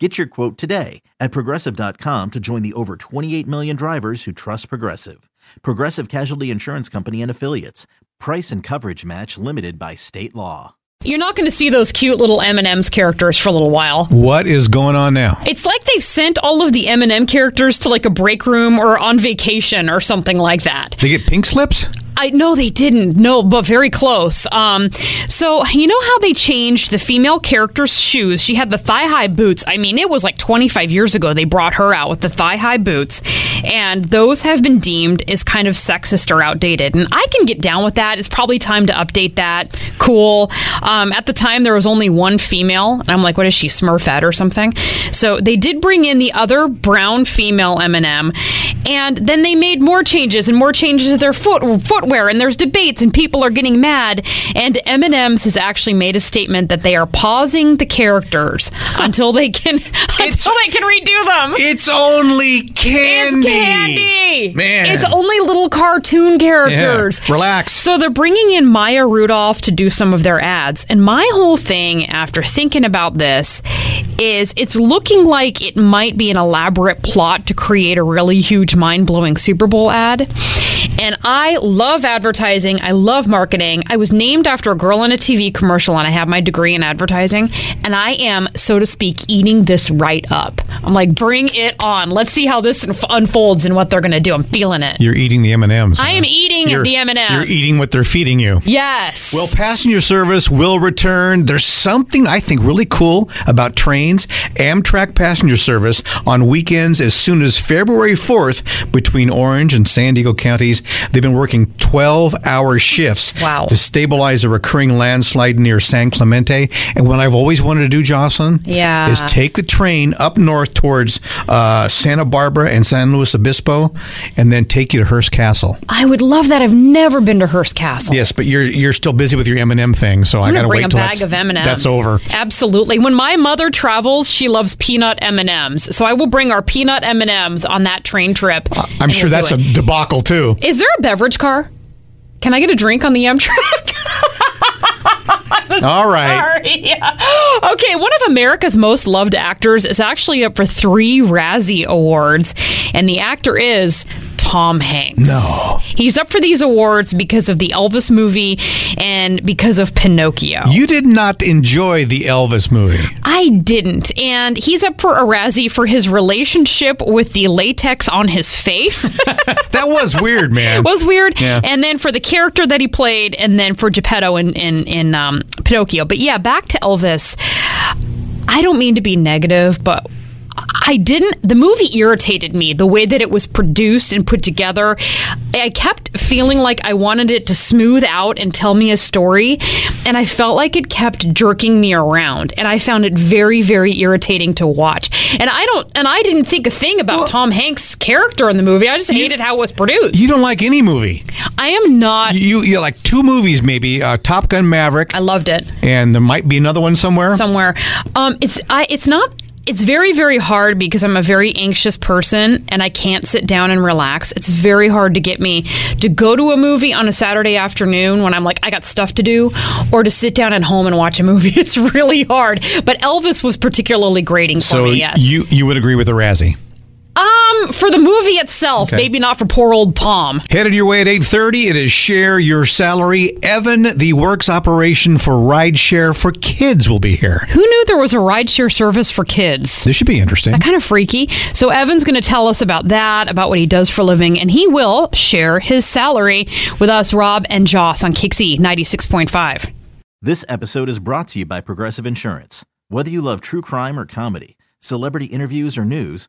Get your quote today at progressive.com to join the over 28 million drivers who trust Progressive. Progressive Casualty Insurance Company and Affiliates. Price and coverage match limited by state law. You're not going to see those cute little M&M's characters for a little while. What is going on now? It's like they've sent all of the M&M characters to like a break room or on vacation or something like that. They get pink slips? I no, they didn't. No, but very close. Um, so you know how they changed the female character's shoes? She had the thigh high boots. I mean, it was like 25 years ago they brought her out with the thigh high boots, and those have been deemed as kind of sexist or outdated. And I can get down with that. It's probably time to update that. Cool. Um, at the time, there was only one female, and I'm like, what is she, Smurfette or something? So they did bring in the other brown female M&M, and then they made more changes and more changes to their foot foot footwear and there's debates and people are getting mad and M&M's has actually made a statement that they are pausing the characters until they can until they can redo them. It's only candy. It's candy. Man. It's only little cartoon characters. Yeah, relax. So they're bringing in Maya Rudolph to do some of their ads. And my whole thing after thinking about this is it's looking like it might be an elaborate plot to create a really huge mind-blowing Super Bowl ad. And I love advertising. I love marketing. I was named after a girl in a TV commercial and I have my degree in advertising. And I am, so to speak, eating this right up. I'm like, bring it on. Let's see how this unfolds and what they're going to do. I'm feeling it. You're eating the M&Ms. I am eating You're- the M&Ms. You're eating what they're feeding you. Yes. Well, passenger service will return. There's something I think really cool about trains. Amtrak passenger service on weekends as soon as February 4th between Orange and San Diego counties. They've been working 12 hour shifts Wow. to stabilize a recurring landslide near San Clemente. And what I've always wanted to do, Jocelyn, Yeah. is take the train up north towards uh, Santa Barbara and San Luis Obispo and then take you to Hearst Castle. I would love that. I've never been to Hearst Castle. Yes, but you're you're still busy with your M and M thing, so I I'm got gonna bring wait a till bag that's, of M&Ms. that's over. Absolutely. When my mother travels, she loves peanut M&Ms. So I will bring our peanut M&Ms on that train trip. I'm sure that's a debacle too. Is there a beverage car? Can I get a drink on the Amtrak? All right. Sorry. Okay, one of America's most loved actors is actually up for three Razzie Awards, and the actor is Tom Hanks. No. He's up for these awards because of the Elvis movie and because of Pinocchio. You did not enjoy the Elvis movie. I didn't. And he's up for a Razzie for his relationship with the latex on his face. That was weird, man. It was weird. Yeah. And then for the character that he played, and then for Geppetto in in, in um, Pinocchio. But yeah, back to Elvis. I don't mean to be negative, but I didn't. The movie irritated me the way that it was produced and put together. I kept feeling like I wanted it to smooth out and tell me a story, and I felt like it kept jerking me around, and I found it very, very irritating to watch. And I don't, and I didn't think a thing about Tom Hanks' character in the movie. I just hated how it was produced. you don't like any movie. I am not. You you like two movies maybe, uh, Top Gun Maverick, I loved it and there might be another one somewhere. somewhere. Um, it's I. It's not. It's very very hard because I'm a very anxious person and I can't sit down and relax. It's very hard to get me to go to a movie on a Saturday afternoon when I'm like I got stuff to do, or to sit down at home and watch a movie. It's really hard. But Elvis was particularly grating for so me. Yes. you you would agree with the Razzie. Um, for the movie itself, Okay. maybe not for poor old Tom. Headed your way at 8:30. It is share your salary. Evan, the works operation for rideshare for kids, will be here. Who knew there was a rideshare service for kids? This should be interesting. kind of freaky. So Evan's going to tell us about that, about what he does for a living, and he will share his salary with us, Rob and Joss, on Kixie 96.5. This episode is brought to you by Progressive Insurance. Whether you love true crime or comedy, celebrity interviews or news,